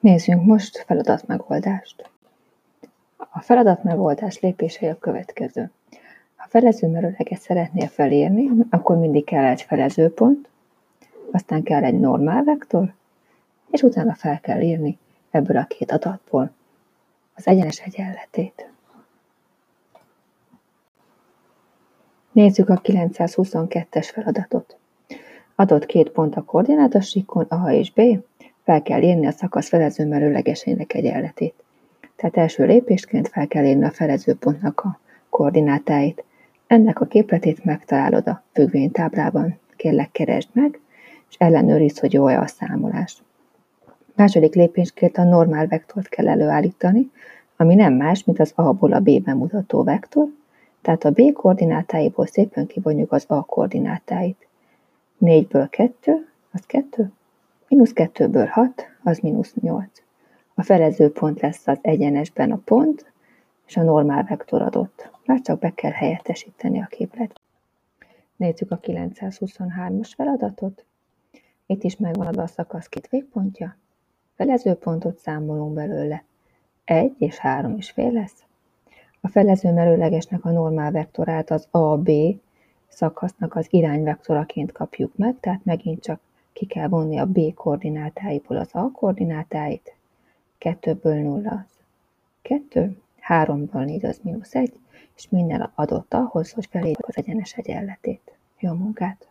Nézzünk most feladatmegoldást. A feladatmegoldás lépései a következő. Ha felezőmerőleget szeretnél felírni, akkor mindig kell egy felezőpont, aztán kell egy normál vektor, és utána fel kell írni ebből a két adatból az egyenes egyenletét. Nézzük a 922-es feladatot. Adott két pont a koordinátasíkon, A és B, fel kell írni a szakasz felező merőlegesének egyenletét. Tehát első lépésként fel kell írni a felezőpontnak a koordinátáit. Ennek a képletét megtalálod a függvénytáblában. Kérlek, keresd meg, és ellenőrizd, hogy jó-e a számolás. Második lépésként a normál vektort kell előállítani, ami nem más, mint az A-ból a B-ben mutató vektor, tehát a B koordinátáiból szépen kivonjuk az A koordinátáit. 4-ből 2, az 2, mínusz 2-ből 6, az mínusz 8. A felező pont lesz az egyenesben a pont, és a normál vektor adott. Már csak be kell helyettesíteni a képlet. Nézzük a 923-as feladatot. Itt is megvan adva a szakasz két végpontja. Felezőpontot számolunk belőle. 1 és 3 is fél lesz. A felező merőlegesnek a normál vektorát az AB szakasznak az irányvektoraként kapjuk meg, tehát megint csak ki kell vonni a B koordinátáiból az A koordinátáit. 2-ből 0 az 2, 3-ból 4 az mínusz 1, és minden adott ahhoz, hogy felírjuk az egyenes egyenletét. Jó munkát!